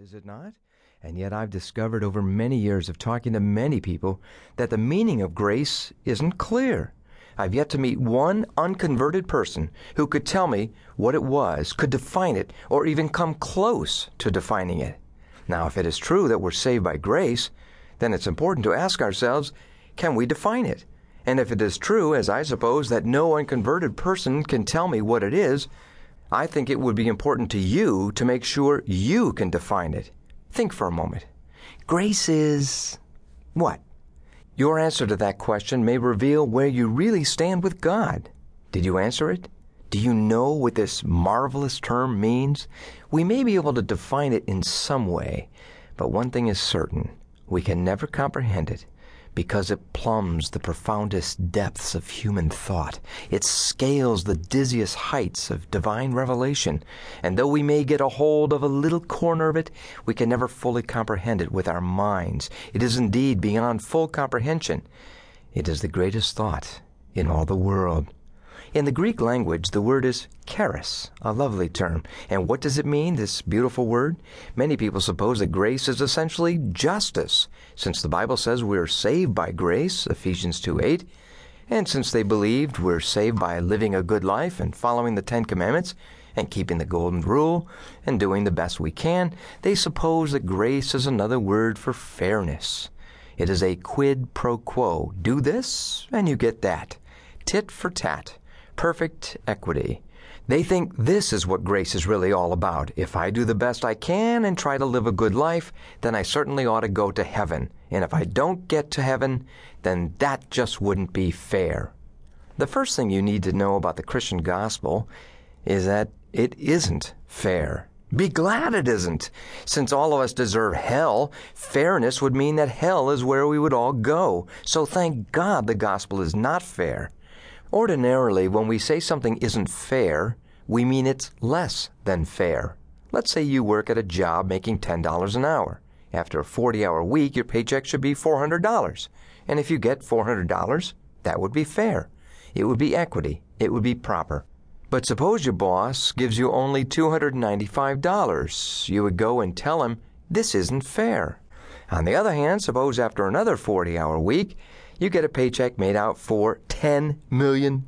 is it not? And yet I've discovered over many years of talking to many people that the meaning of grace isn't clear. I've yet to meet one unconverted person who could tell me what it was, could define it, or even come close to defining it. Now, if it is true that we're saved by grace, then it's important to ask ourselves can we define it? And if it is true, as I suppose, that no unconverted person can tell me what it is, I think it would be important to you to make sure you can define it. Think for a moment. Grace is what? Your answer to that question may reveal where you really stand with God. Did you answer it? Do you know what this marvelous term means? We may be able to define it in some way, but one thing is certain we can never comprehend it because it plumbs the profoundest depths of human thought. It scales the dizziest heights of divine revelation. And though we may get a hold of a little corner of it, we can never fully comprehend it with our minds. It is indeed beyond full comprehension. It is the greatest thought in all the world. In the Greek language, the word is charis, a lovely term. And what does it mean, this beautiful word? Many people suppose that grace is essentially justice, since the Bible says we're saved by grace, Ephesians 2 8. And since they believed we're saved by living a good life and following the Ten Commandments and keeping the Golden Rule and doing the best we can, they suppose that grace is another word for fairness. It is a quid pro quo. Do this, and you get that. Tit for tat perfect equity. They think this is what grace is really all about. If I do the best I can and try to live a good life, then I certainly ought to go to heaven. And if I don't get to heaven, then that just wouldn't be fair. The first thing you need to know about the Christian gospel is that it isn't fair. Be glad it isn't. Since all of us deserve hell, fairness would mean that hell is where we would all go. So thank God the gospel is not fair. Ordinarily, when we say something isn't fair, we mean it's less than fair. Let's say you work at a job making $10 an hour. After a 40 hour week, your paycheck should be $400. And if you get $400, that would be fair. It would be equity. It would be proper. But suppose your boss gives you only $295. You would go and tell him, this isn't fair. On the other hand, suppose after another 40 hour week, you get a paycheck made out for $10 million.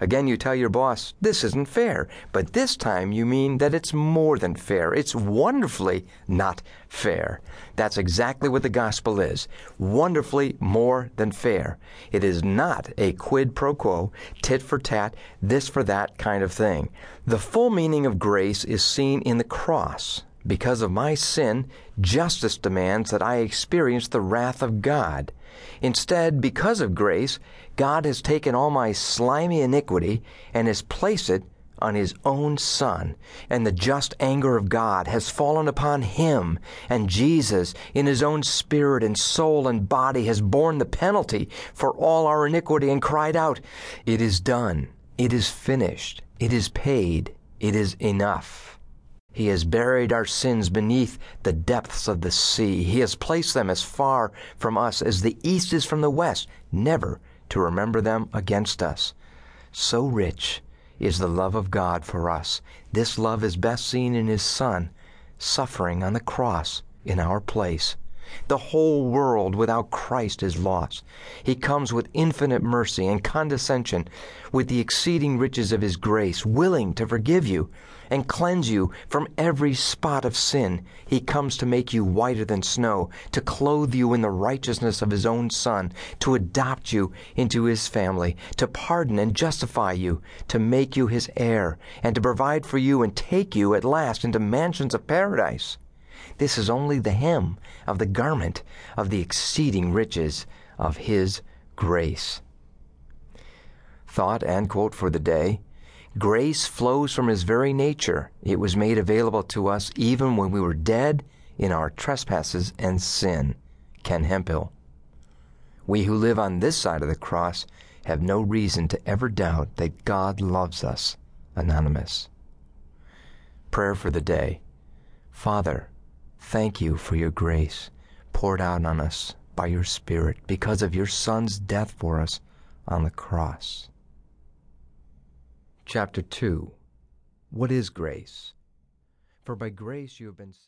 Again, you tell your boss, this isn't fair. But this time you mean that it's more than fair. It's wonderfully not fair. That's exactly what the gospel is wonderfully more than fair. It is not a quid pro quo, tit for tat, this for that kind of thing. The full meaning of grace is seen in the cross. Because of my sin, justice demands that I experience the wrath of God. Instead, because of grace, God has taken all my slimy iniquity and has placed it on His own Son, and the just anger of God has fallen upon Him, and Jesus, in His own spirit and soul and body, has borne the penalty for all our iniquity and cried out, It is done, it is finished, it is paid, it is enough. He has buried our sins beneath the depths of the sea. He has placed them as far from us as the east is from the west, never to remember them against us. So rich is the love of God for us. This love is best seen in His Son, suffering on the cross in our place. The whole world without Christ is lost. He comes with infinite mercy and condescension, with the exceeding riches of His grace, willing to forgive you and cleanse you from every spot of sin. He comes to make you whiter than snow, to clothe you in the righteousness of His own Son, to adopt you into His family, to pardon and justify you, to make you His heir, and to provide for you and take you at last into mansions of paradise. This is only the hem of the garment of the exceeding riches of His grace. Thought and quote for the day Grace flows from His very nature. It was made available to us even when we were dead in our trespasses and sin. Ken Hemphill. We who live on this side of the cross have no reason to ever doubt that God loves us. Anonymous. Prayer for the day. Father, Thank you for your grace poured out on us by your Spirit because of your Son's death for us on the cross. Chapter 2 What is grace? For by grace you have been saved.